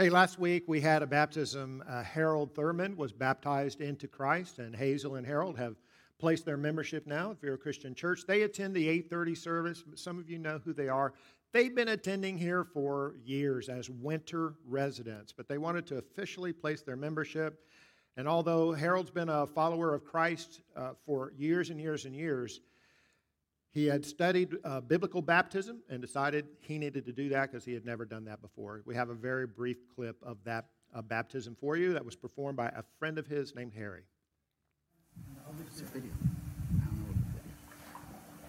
Hey, last week we had a baptism. Uh, Harold Thurman was baptized into Christ, and Hazel and Harold have placed their membership now at Vero Christian Church. They attend the 8:30 service. Some of you know who they are. They've been attending here for years as winter residents, but they wanted to officially place their membership. And although Harold's been a follower of Christ uh, for years and years and years, he had studied uh, biblical baptism and decided he needed to do that because he had never done that before. We have a very brief clip of that uh, baptism for you that was performed by a friend of his named Harry.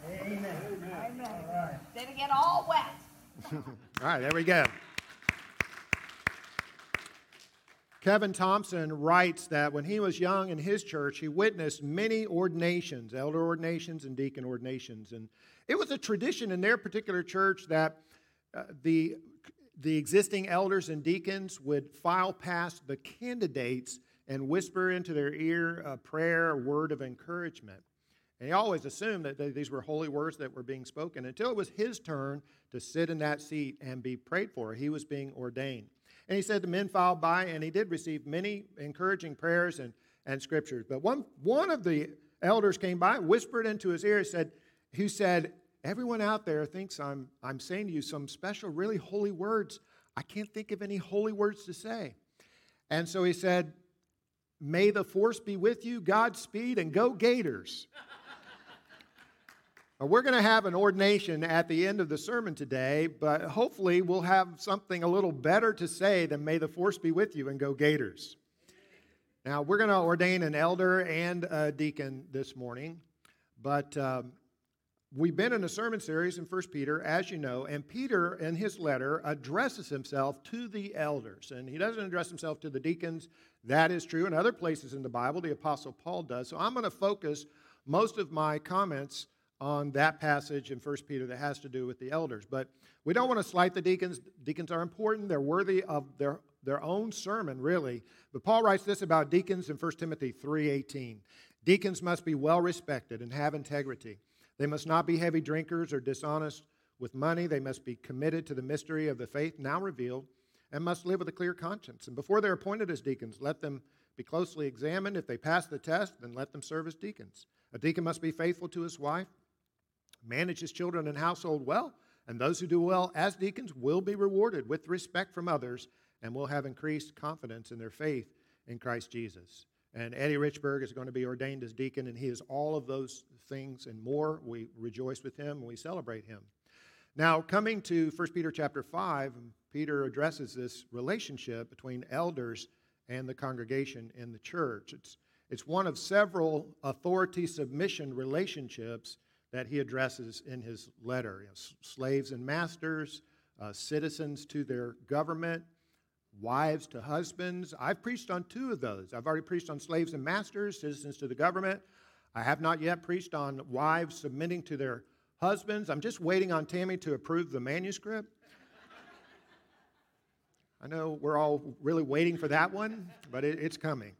Amen. Amen. All right. Did it get all wet? all right, there we go. Kevin Thompson writes that when he was young in his church, he witnessed many ordinations, elder ordinations and deacon ordinations. And it was a tradition in their particular church that uh, the, the existing elders and deacons would file past the candidates and whisper into their ear a prayer, a word of encouragement. And he always assumed that these were holy words that were being spoken until it was his turn to sit in that seat and be prayed for. He was being ordained. And he said the men filed by, and he did receive many encouraging prayers and, and scriptures. But one, one of the elders came by, whispered into his ear, said, he said, Everyone out there thinks I'm, I'm saying to you some special, really holy words. I can't think of any holy words to say. And so he said, May the force be with you, Godspeed, and go Gators. We're going to have an ordination at the end of the sermon today, but hopefully we'll have something a little better to say than may the force be with you and go Gators. Now, we're going to ordain an elder and a deacon this morning, but um, we've been in a sermon series in 1 Peter, as you know, and Peter, in his letter, addresses himself to the elders. And he doesn't address himself to the deacons. That is true in other places in the Bible. The Apostle Paul does. So I'm going to focus most of my comments on that passage in 1 Peter that has to do with the elders. But we don't want to slight the deacons. Deacons are important, they're worthy of their, their own sermon, really. But Paul writes this about deacons in 1 Timothy 3:18. Deacons must be well respected and have integrity. They must not be heavy drinkers or dishonest with money. They must be committed to the mystery of the faith now revealed and must live with a clear conscience. And before they're appointed as deacons, let them be closely examined. If they pass the test, then let them serve as deacons. A deacon must be faithful to his wife manage his children and household well, and those who do well as deacons will be rewarded with respect from others and will have increased confidence in their faith in Christ Jesus. And Eddie Richburg is going to be ordained as deacon, and he is all of those things and more. We rejoice with him and we celebrate him. Now, coming to 1 Peter chapter 5, Peter addresses this relationship between elders and the congregation in the church. It's, it's one of several authority submission relationships that he addresses in his letter you know, slaves and masters, uh, citizens to their government, wives to husbands. I've preached on two of those. I've already preached on slaves and masters, citizens to the government. I have not yet preached on wives submitting to their husbands. I'm just waiting on Tammy to approve the manuscript. I know we're all really waiting for that one, but it, it's coming.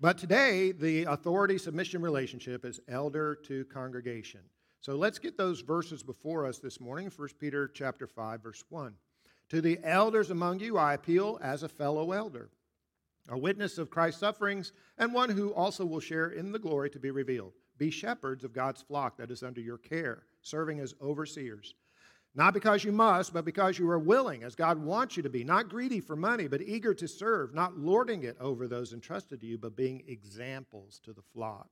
But today, the authority submission relationship is elder to congregation. So let's get those verses before us this morning. 1 Peter chapter 5 verse 1. To the elders among you I appeal as a fellow elder, a witness of Christ's sufferings and one who also will share in the glory to be revealed. Be shepherds of God's flock that is under your care, serving as overseers. Not because you must, but because you are willing, as God wants you to be, not greedy for money, but eager to serve, not lording it over those entrusted to you, but being examples to the flock.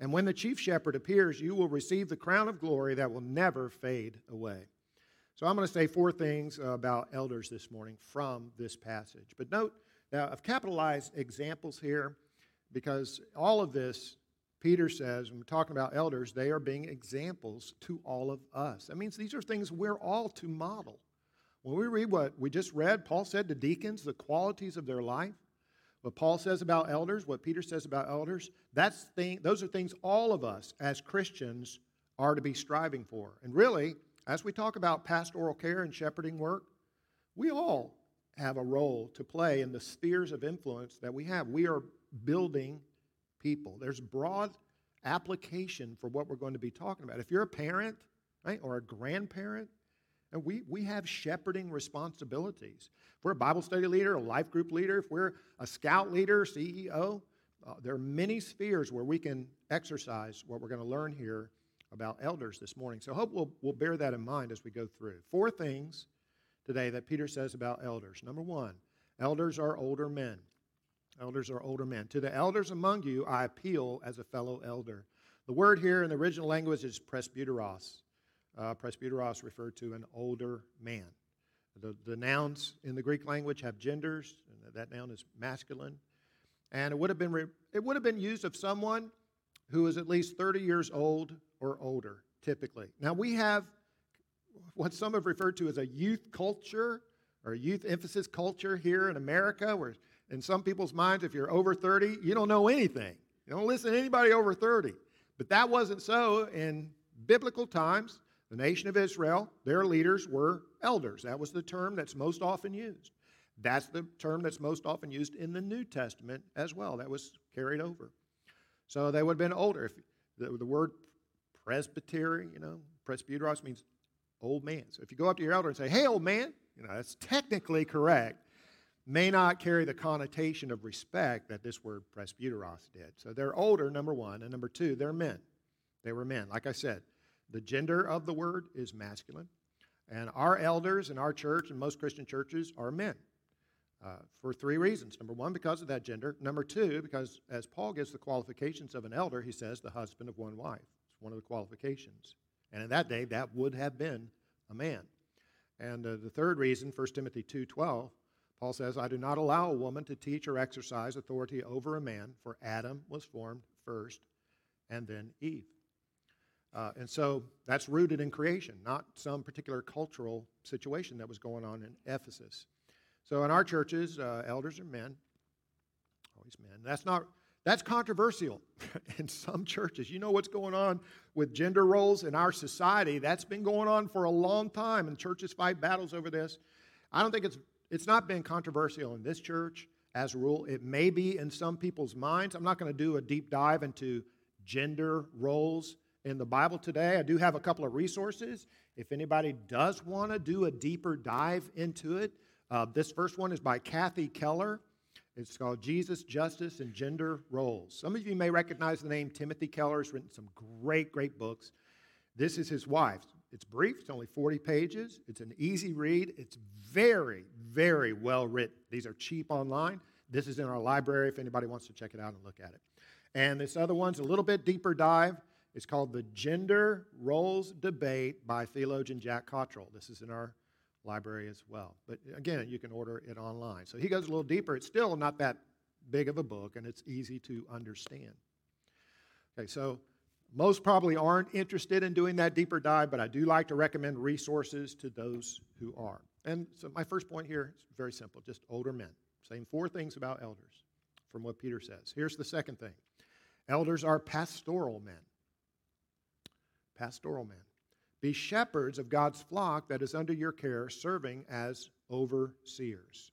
And when the chief shepherd appears, you will receive the crown of glory that will never fade away. So I'm going to say four things about elders this morning from this passage. But note, now I've capitalized examples here because all of this, Peter says, when we're talking about elders, they are being examples to all of us. That means these are things we're all to model. When we read what we just read, Paul said to deacons the qualities of their life. What Paul says about elders, what Peter says about elders, that's thing, those are things all of us as Christians are to be striving for. And really, as we talk about pastoral care and shepherding work, we all have a role to play in the spheres of influence that we have. We are building people. There's broad application for what we're going to be talking about. If you're a parent, right, or a grandparent, And we, we have shepherding responsibilities. If we're a Bible study leader, a life group leader, if we're a scout leader, CEO, uh, there are many spheres where we can exercise what we're going to learn here about elders this morning. So I hope we'll, we'll bear that in mind as we go through. Four things today that Peter says about elders. Number one, elders are older men. Elders are older men. To the elders among you, I appeal as a fellow elder. The word here in the original language is presbyteros. Uh, presbyteros referred to an older man. The, the nouns in the Greek language have genders, and that noun is masculine. And it would have been, re- it would have been used of someone who is at least 30 years old or older, typically. Now, we have what some have referred to as a youth culture or youth emphasis culture here in America, where in some people's minds, if you're over 30, you don't know anything. You don't listen to anybody over 30. But that wasn't so in biblical times. The nation of Israel, their leaders were elders. That was the term that's most often used. That's the term that's most often used in the New Testament as well. That was carried over. So they would have been older. If the, the word presbytery, you know, presbyteros means old man. So if you go up to your elder and say, hey, old man, you know, that's technically correct, may not carry the connotation of respect that this word presbyteros did. So they're older, number one. And number two, they're men. They were men. Like I said, the gender of the word is masculine. And our elders in our church and most Christian churches are men. Uh, for three reasons. Number one, because of that gender. Number two, because as Paul gives the qualifications of an elder, he says the husband of one wife. It's one of the qualifications. And in that day, that would have been a man. And uh, the third reason, 1 Timothy 2.12, Paul says, I do not allow a woman to teach or exercise authority over a man, for Adam was formed first, and then Eve. Uh, and so that's rooted in creation, not some particular cultural situation that was going on in Ephesus. So in our churches, uh, elders are men, always men. That's not that's controversial in some churches. You know what's going on with gender roles in our society? That's been going on for a long time, and churches fight battles over this. I don't think it's it's not been controversial in this church as a rule. It may be in some people's minds. I'm not going to do a deep dive into gender roles in the Bible today. I do have a couple of resources. If anybody does want to do a deeper dive into it, uh, this first one is by Kathy Keller. It's called Jesus, Justice, and Gender Roles. Some of you may recognize the name Timothy Keller. He's written some great, great books. This is his wife. It's brief, it's only 40 pages. It's an easy read. It's very, very well written. These are cheap online. This is in our library if anybody wants to check it out and look at it. And this other one's a little bit deeper dive. It's called The Gender Roles Debate by theologian Jack Cottrell. This is in our library as well. But again, you can order it online. So he goes a little deeper. It's still not that big of a book, and it's easy to understand. Okay, so most probably aren't interested in doing that deeper dive, but I do like to recommend resources to those who are. And so my first point here is very simple just older men. Saying four things about elders from what Peter says. Here's the second thing elders are pastoral men. Pastoral men. Be shepherds of God's flock that is under your care, serving as overseers.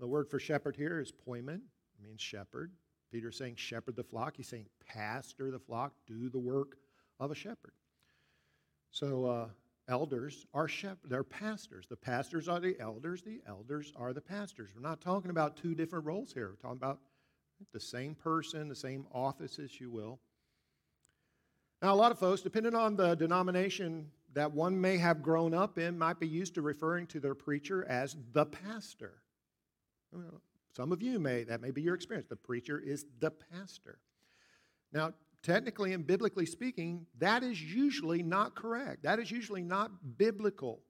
The word for shepherd here is poimen, it means shepherd. Peter's saying shepherd the flock. He's saying pastor the flock, do the work of a shepherd. So uh, elders are shepherds, they're pastors. The pastors are the elders, the elders are the pastors. We're not talking about two different roles here. We're talking about the same person, the same office, if you will. Now, a lot of folks, depending on the denomination that one may have grown up in, might be used to referring to their preacher as the pastor. Some of you may, that may be your experience. The preacher is the pastor. Now, technically and biblically speaking, that is usually not correct. That is usually not biblical.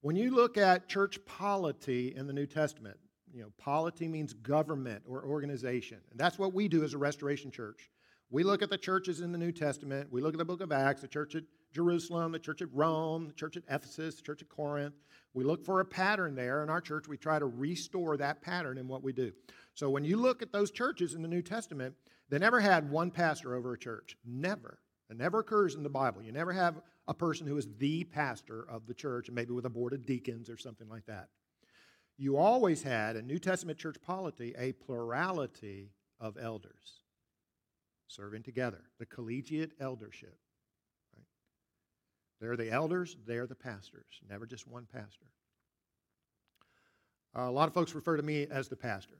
When you look at church polity in the New Testament, you know, polity means government or organization. And that's what we do as a restoration church. We look at the churches in the New Testament. We look at the book of Acts, the church at Jerusalem, the church at Rome, the church at Ephesus, the church at Corinth. We look for a pattern there. In our church, we try to restore that pattern in what we do. So when you look at those churches in the New Testament, they never had one pastor over a church. Never. It never occurs in the Bible. You never have a person who is the pastor of the church, maybe with a board of deacons or something like that. You always had, in New Testament church polity, a plurality of elders serving together, the collegiate eldership. Right? They're the elders, they're the pastors, never just one pastor. Uh, a lot of folks refer to me as the pastor.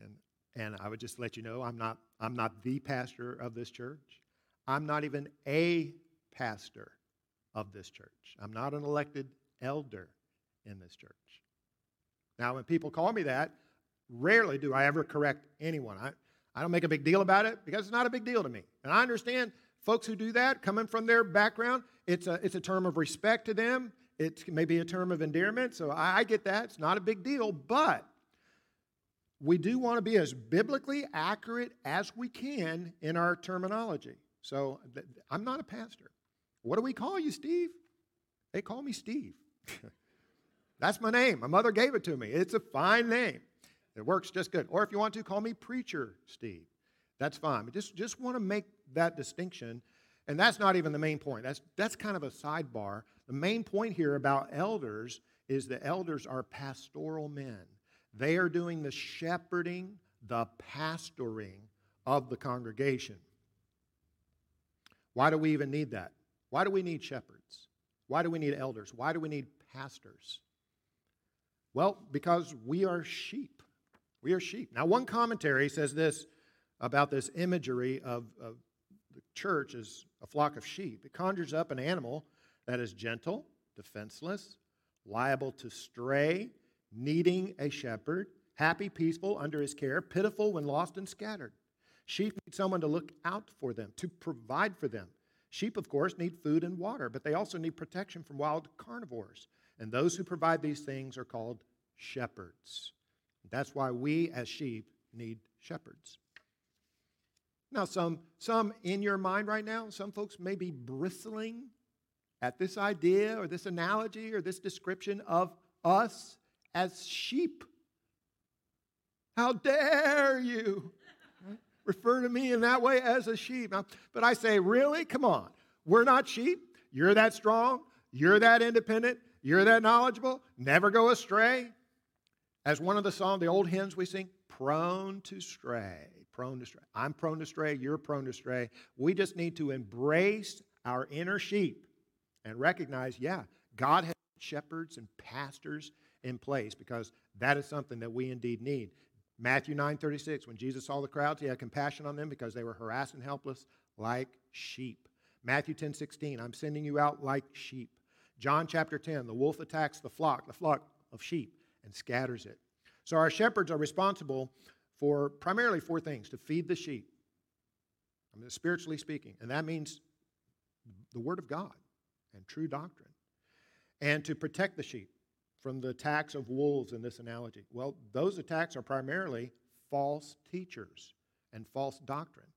And, and I would just let you know I'm not, I'm not the pastor of this church. I'm not even a pastor of this church. I'm not an elected elder in this church. Now, when people call me that, rarely do I ever correct anyone. I, I don't make a big deal about it because it's not a big deal to me. And I understand folks who do that, coming from their background, it's a, it's a term of respect to them. It may be a term of endearment. So I, I get that. It's not a big deal. But we do want to be as biblically accurate as we can in our terminology. So th- I'm not a pastor. What do we call you, Steve? They call me Steve. That's my name. My mother gave it to me. It's a fine name. It works just good. Or if you want to, call me Preacher Steve. That's fine. But just, just want to make that distinction. And that's not even the main point. That's, that's kind of a sidebar. The main point here about elders is the elders are pastoral men. They are doing the shepherding, the pastoring of the congregation. Why do we even need that? Why do we need shepherds? Why do we need elders? Why do we need pastors? Well, because we are sheep. We are sheep. Now, one commentary says this about this imagery of, of the church as a flock of sheep. It conjures up an animal that is gentle, defenseless, liable to stray, needing a shepherd, happy, peaceful under his care, pitiful when lost and scattered. Sheep need someone to look out for them, to provide for them. Sheep, of course, need food and water, but they also need protection from wild carnivores. And those who provide these things are called shepherds. That's why we as sheep need shepherds. Now, some, some in your mind right now, some folks may be bristling at this idea or this analogy or this description of us as sheep. How dare you refer to me in that way as a sheep? Now, but I say, really? Come on. We're not sheep. You're that strong. You're that independent. You're that knowledgeable. Never go astray. As one of the songs, the old hymns we sing, prone to stray, prone to stray. I'm prone to stray, you're prone to stray. We just need to embrace our inner sheep and recognize, yeah, God has shepherds and pastors in place because that is something that we indeed need. Matthew 9 36, when Jesus saw the crowds, he had compassion on them because they were harassed and helpless like sheep. Matthew 10 16, I'm sending you out like sheep. John chapter 10, the wolf attacks the flock, the flock of sheep and scatters it. So our shepherds are responsible for primarily four things to feed the sheep. I mean, spiritually speaking, and that means the Word of God and true doctrine, and to protect the sheep from the attacks of wolves in this analogy. Well, those attacks are primarily false teachers and false doctrine.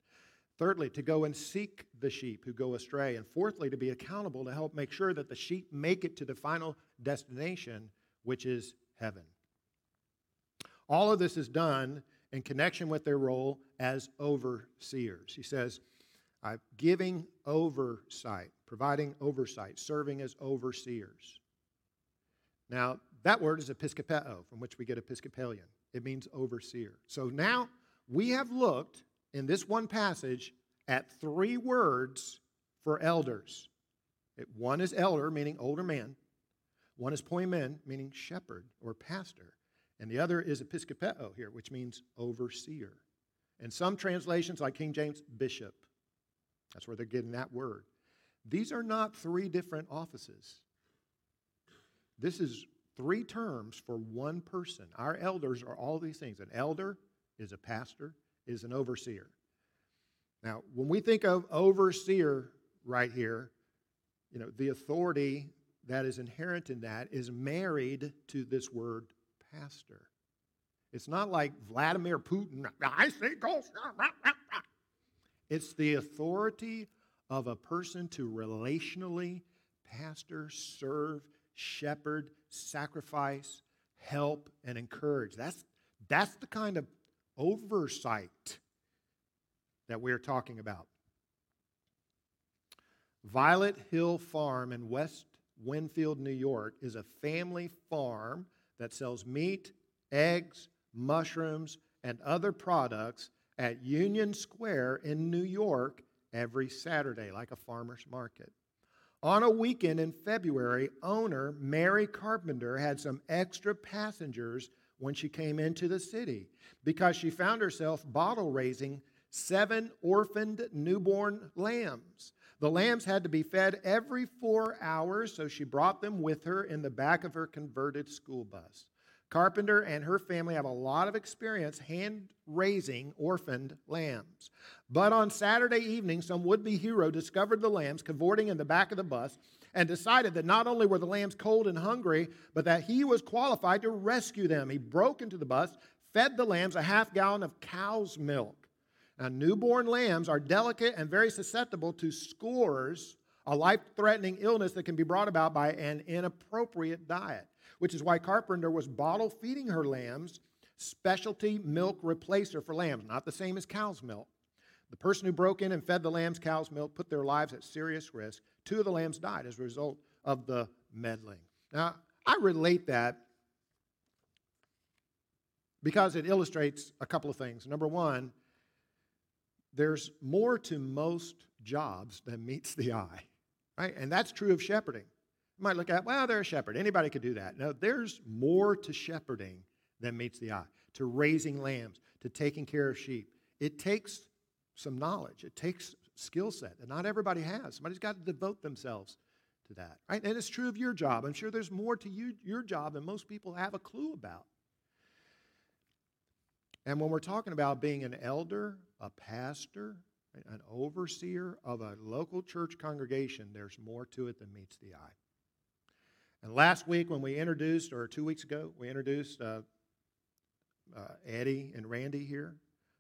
Thirdly, to go and seek the sheep who go astray. And fourthly, to be accountable to help make sure that the sheep make it to the final destination, which is heaven. All of this is done in connection with their role as overseers. He says, uh, giving oversight, providing oversight, serving as overseers. Now, that word is episkopeo, from which we get Episcopalian. It means overseer. So now we have looked in this one passage at three words for elders. It, one is elder, meaning older man. One is poimen, meaning shepherd or pastor. And the other is episkopeo here, which means overseer. And some translations, like King James, bishop. That's where they're getting that word. These are not three different offices. This is three terms for one person. Our elders are all these things. An elder is a pastor, is an overseer. Now, when we think of overseer right here, you know, the authority that is inherent in that is married to this word pastor. It's not like Vladimir Putin, I say go. It's the authority of a person to relationally pastor, serve, shepherd, sacrifice, help, and encourage. That's, that's the kind of oversight that we're talking about. Violet Hill Farm in West Winfield, New York, is a family farm that sells meat, eggs, mushrooms, and other products at Union Square in New York every Saturday, like a farmer's market. On a weekend in February, owner Mary Carpenter had some extra passengers when she came into the city because she found herself bottle raising seven orphaned newborn lambs. The lambs had to be fed every four hours, so she brought them with her in the back of her converted school bus. Carpenter and her family have a lot of experience hand raising orphaned lambs. But on Saturday evening, some would be hero discovered the lambs cavorting in the back of the bus and decided that not only were the lambs cold and hungry, but that he was qualified to rescue them. He broke into the bus, fed the lambs a half gallon of cow's milk. Now, newborn lambs are delicate and very susceptible to scores, a life threatening illness that can be brought about by an inappropriate diet, which is why Carpenter was bottle feeding her lambs specialty milk replacer for lambs, not the same as cow's milk. The person who broke in and fed the lambs cow's milk put their lives at serious risk. Two of the lambs died as a result of the meddling. Now, I relate that because it illustrates a couple of things. Number one, there's more to most jobs than meets the eye, right? And that's true of shepherding. You might look at, well, they're a shepherd. Anybody could do that. No, there's more to shepherding than meets the eye, to raising lambs, to taking care of sheep. It takes some knowledge, it takes skill set that not everybody has. Somebody's got to devote themselves to that, right? And it's true of your job. I'm sure there's more to you, your job than most people have a clue about. And when we're talking about being an elder, a pastor, an overseer of a local church congregation, there's more to it than meets the eye. And last week, when we introduced, or two weeks ago, we introduced uh, uh, Eddie and Randy here,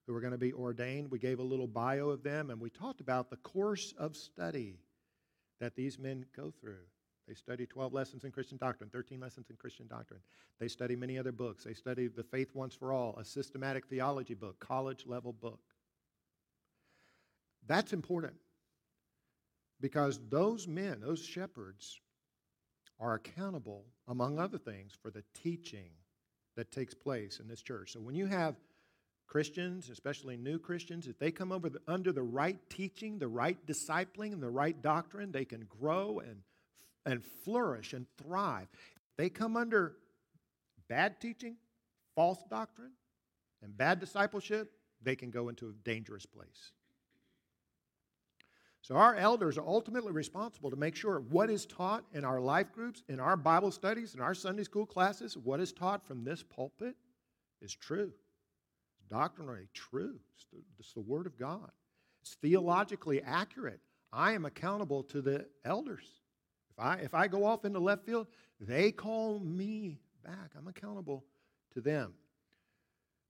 who are going to be ordained. We gave a little bio of them, and we talked about the course of study that these men go through. They study 12 lessons in Christian doctrine, 13 lessons in Christian doctrine. They study many other books. They study The Faith Once for All, a systematic theology book, college level book. That's important because those men, those shepherds, are accountable, among other things, for the teaching that takes place in this church. So when you have Christians, especially new Christians, if they come over the, under the right teaching, the right discipling, and the right doctrine, they can grow and and flourish and thrive. They come under bad teaching, false doctrine, and bad discipleship, they can go into a dangerous place. So, our elders are ultimately responsible to make sure what is taught in our life groups, in our Bible studies, in our Sunday school classes, what is taught from this pulpit is true. It's doctrinally true. It's the, it's the Word of God. It's theologically accurate. I am accountable to the elders. If I, if I go off into left field, they call me back. I'm accountable to them.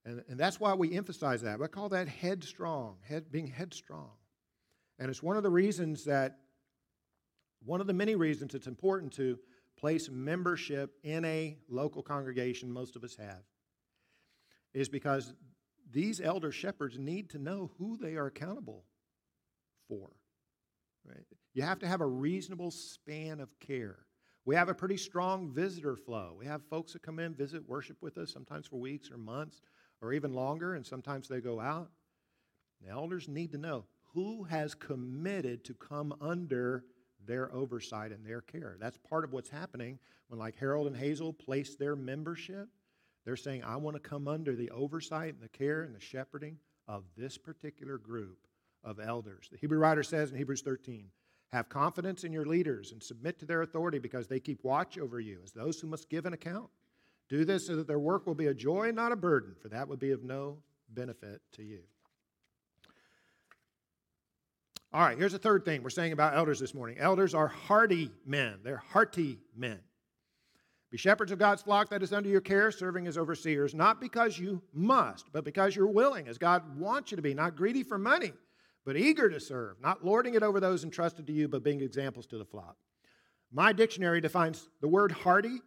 And, and that's why we emphasize that. We call that headstrong, head, being headstrong. And it's one of the reasons that, one of the many reasons it's important to place membership in a local congregation, most of us have, is because these elder shepherds need to know who they are accountable for. Right? You have to have a reasonable span of care. We have a pretty strong visitor flow. We have folks that come in, visit, worship with us, sometimes for weeks or months or even longer, and sometimes they go out. The elders need to know who has committed to come under their oversight and their care. That's part of what's happening when, like Harold and Hazel, place their membership. They're saying, I want to come under the oversight and the care and the shepherding of this particular group of elders. The Hebrew writer says in Hebrews 13, have confidence in your leaders and submit to their authority because they keep watch over you as those who must give an account. Do this so that their work will be a joy, and not a burden, for that would be of no benefit to you. All right, here's the third thing we're saying about elders this morning. Elders are hearty men, they're hearty men. Be shepherds of God's flock that is under your care, serving as overseers, not because you must, but because you're willing, as God wants you to be, not greedy for money but eager to serve, not lording it over those entrusted to you, but being examples to the flock. My dictionary defines the word hearty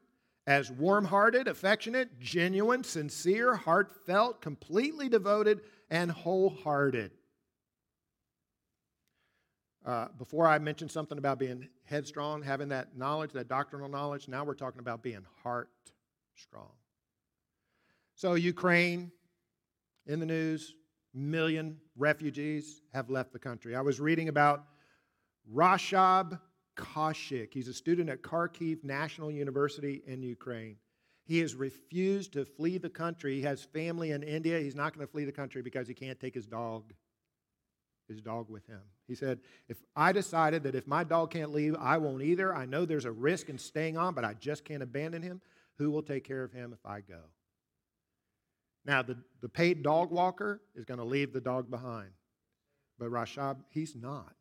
as warm hearted, affectionate, genuine, sincere, heartfelt, completely devoted, and wholehearted. Uh, before I mentioned something about being headstrong, having that knowledge, that doctrinal knowledge, now we're talking about being heart strong. So, Ukraine in the news, million refugees have left the country. I was reading about Rishabh Kaushik. He's a student at Kharkiv National University in Ukraine. He has refused to flee the country. He has family in India. He's not going to flee the country because he can't take his dog, his dog with him. He said, If I decided that if my dog can't leave, I won't either. I know there's a risk in staying on, but I just can't abandon him. Who will take care of him if I go? Now, the, the paid dog walker is going to leave the dog behind. But Rishabh, he's not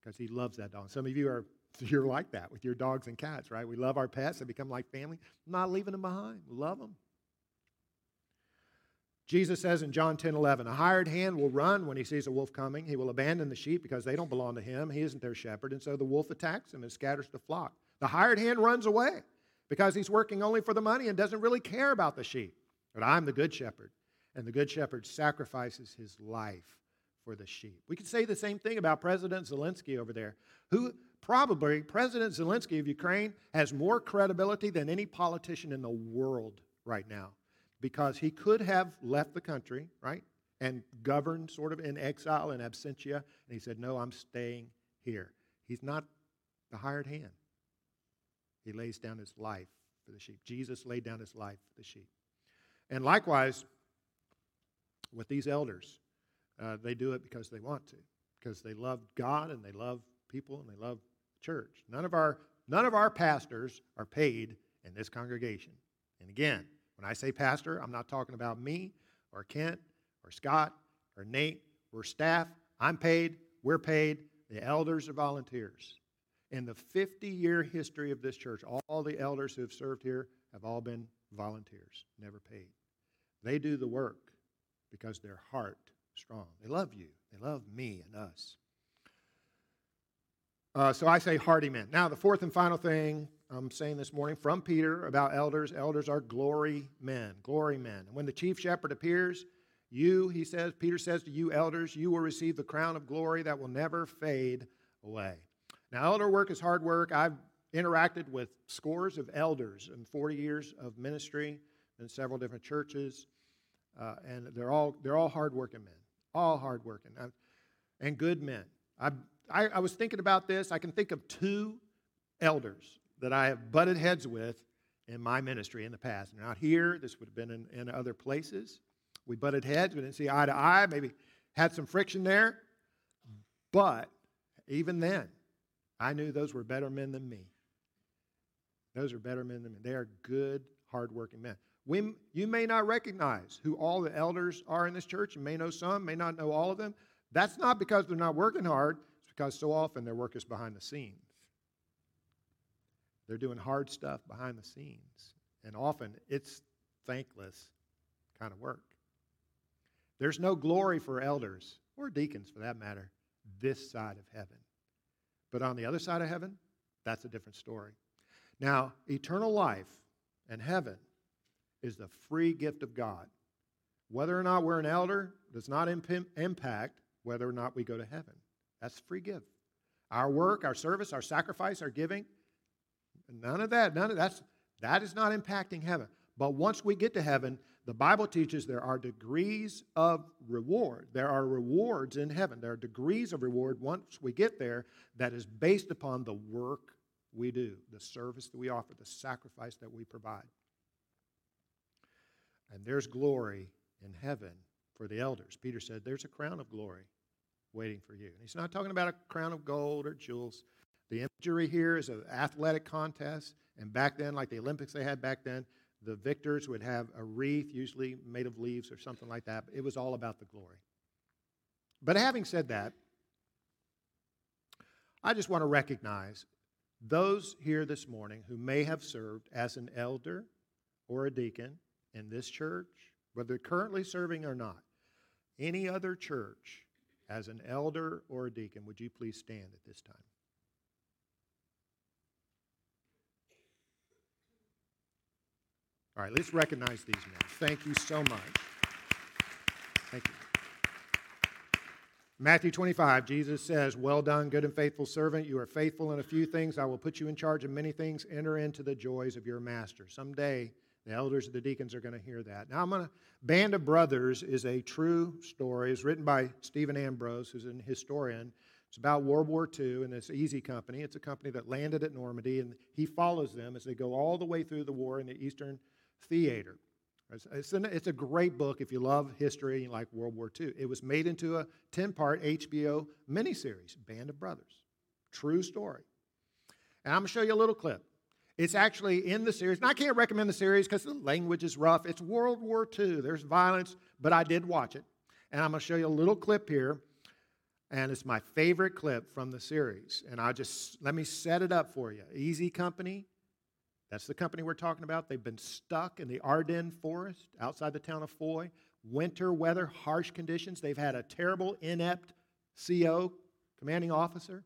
because he loves that dog. Some of you are you're like that with your dogs and cats, right? We love our pets, they become like family. I'm not leaving them behind. love them. Jesus says in John 10 11, a hired hand will run when he sees a wolf coming. He will abandon the sheep because they don't belong to him. He isn't their shepherd. And so the wolf attacks him and scatters the flock. The hired hand runs away because he's working only for the money and doesn't really care about the sheep. But I'm the good shepherd, and the good shepherd sacrifices his life for the sheep. We could say the same thing about President Zelensky over there, who probably, President Zelensky of Ukraine has more credibility than any politician in the world right now because he could have left the country, right, and governed sort of in exile and absentia. And he said, No, I'm staying here. He's not the hired hand. He lays down his life for the sheep. Jesus laid down his life for the sheep. And likewise, with these elders, uh, they do it because they want to, because they love God and they love people and they love church. None of our none of our pastors are paid in this congregation. And again, when I say pastor, I'm not talking about me or Kent or Scott or Nate. We're staff. I'm paid. We're paid. The elders are volunteers. In the 50 year history of this church, all the elders who have served here have all been volunteers, never paid. They do the work because their heart strong. They love you. They love me and us. Uh, so I say hardy men. Now, the fourth and final thing I'm saying this morning from Peter about elders elders are glory men, glory men. when the chief shepherd appears, you, he says, Peter says to you, elders, you will receive the crown of glory that will never fade away. Now, elder work is hard work. I've interacted with scores of elders in 40 years of ministry in several different churches, uh, and they're all they're all hardworking men, all hardworking uh, and good men. I, I, I was thinking about this. I can think of two elders that I have butted heads with in my ministry in the past. Not here. This would have been in, in other places. We butted heads. We didn't see eye to eye. Maybe had some friction there. But even then, I knew those were better men than me. Those are better men than me. They are good, hardworking men. We, you may not recognize who all the elders are in this church. You may know some, may not know all of them. That's not because they're not working hard, it's because so often their work is behind the scenes. They're doing hard stuff behind the scenes. And often it's thankless kind of work. There's no glory for elders, or deacons for that matter, this side of heaven. But on the other side of heaven, that's a different story. Now, eternal life and heaven is the free gift of God. Whether or not we're an elder does not imp- impact whether or not we go to heaven. That's free gift. Our work, our service, our sacrifice, our giving, none of that, none of that's that is not impacting heaven. But once we get to heaven, the Bible teaches there are degrees of reward. There are rewards in heaven. There are degrees of reward once we get there that is based upon the work we do, the service that we offer, the sacrifice that we provide. And there's glory in heaven for the elders. Peter said, There's a crown of glory waiting for you. And he's not talking about a crown of gold or jewels. The imagery here is an athletic contest. And back then, like the Olympics they had back then, the victors would have a wreath, usually made of leaves or something like that. It was all about the glory. But having said that, I just want to recognize those here this morning who may have served as an elder or a deacon in this church, whether currently serving or not, any other church as an elder or a deacon, would you please stand at this time? All right, let's recognize these men. Thank you so much. Thank you. Matthew 25, Jesus says, Well done, good and faithful servant. You are faithful in a few things. I will put you in charge of many things. Enter into the joys of your master. Someday, the elders and the deacons are going to hear that. Now, I'm going to. Band of Brothers is a true story. It's written by Stephen Ambrose, who's an historian. It's about World War II and this Easy Company. It's a company that landed at Normandy, and he follows them as they go all the way through the war in the Eastern Theater. It's, it's, an, it's a great book if you love history and you like World War II. It was made into a 10 part HBO miniseries, Band of Brothers. True story. And I'm going to show you a little clip. It's actually in the series, and I can't recommend the series because the language is rough. It's World War II. There's violence, but I did watch it. And I'm going to show you a little clip here and it's my favorite clip from the series. And I just let me set it up for you. Easy Company, that's the company we're talking about. They've been stuck in the Ardennes forest outside the town of Foy. Winter weather, harsh conditions. They've had a terrible, inept CO, commanding officer.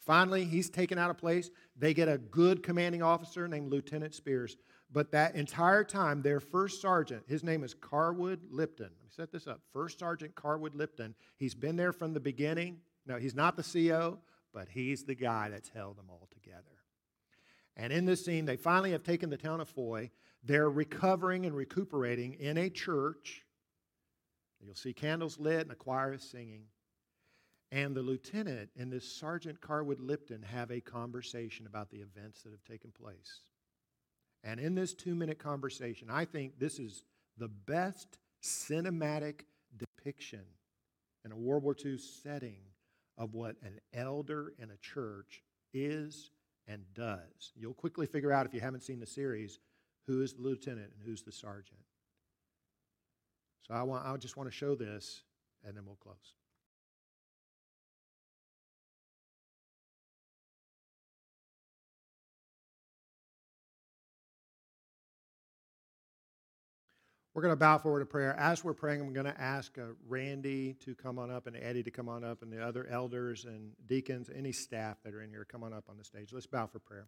Finally, he's taken out of place. They get a good commanding officer named Lieutenant Speirs. But that entire time, their first sergeant, his name is Carwood Lipton. Let me set this up. First Sergeant Carwood Lipton. He's been there from the beginning. No, he's not the CO, but he's the guy that's held them all together. And in this scene, they finally have taken the town of Foy. They're recovering and recuperating in a church. You'll see candles lit and a choir is singing. And the lieutenant and this Sergeant Carwood Lipton have a conversation about the events that have taken place. And in this two minute conversation, I think this is the best cinematic depiction in a World War II setting of what an elder in a church is and does. You'll quickly figure out if you haven't seen the series who is the lieutenant and who's the sergeant. So I, want, I just want to show this, and then we'll close. We're going to bow forward to prayer. As we're praying, I'm going to ask uh, Randy to come on up and Eddie to come on up and the other elders and deacons, any staff that are in here, come on up on the stage. Let's bow for prayer.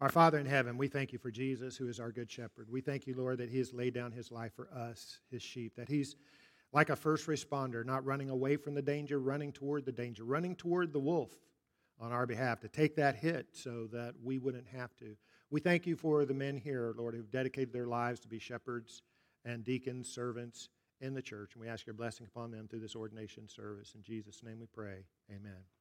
Our Father in heaven, we thank you for Jesus, who is our good shepherd. We thank you, Lord, that he has laid down his life for us, his sheep, that he's like a first responder, not running away from the danger, running toward the danger, running toward the wolf on our behalf to take that hit so that we wouldn't have to. We thank you for the men here, Lord, who've dedicated their lives to be shepherds and deacons, servants in the church. And we ask your blessing upon them through this ordination service. In Jesus' name we pray. Amen.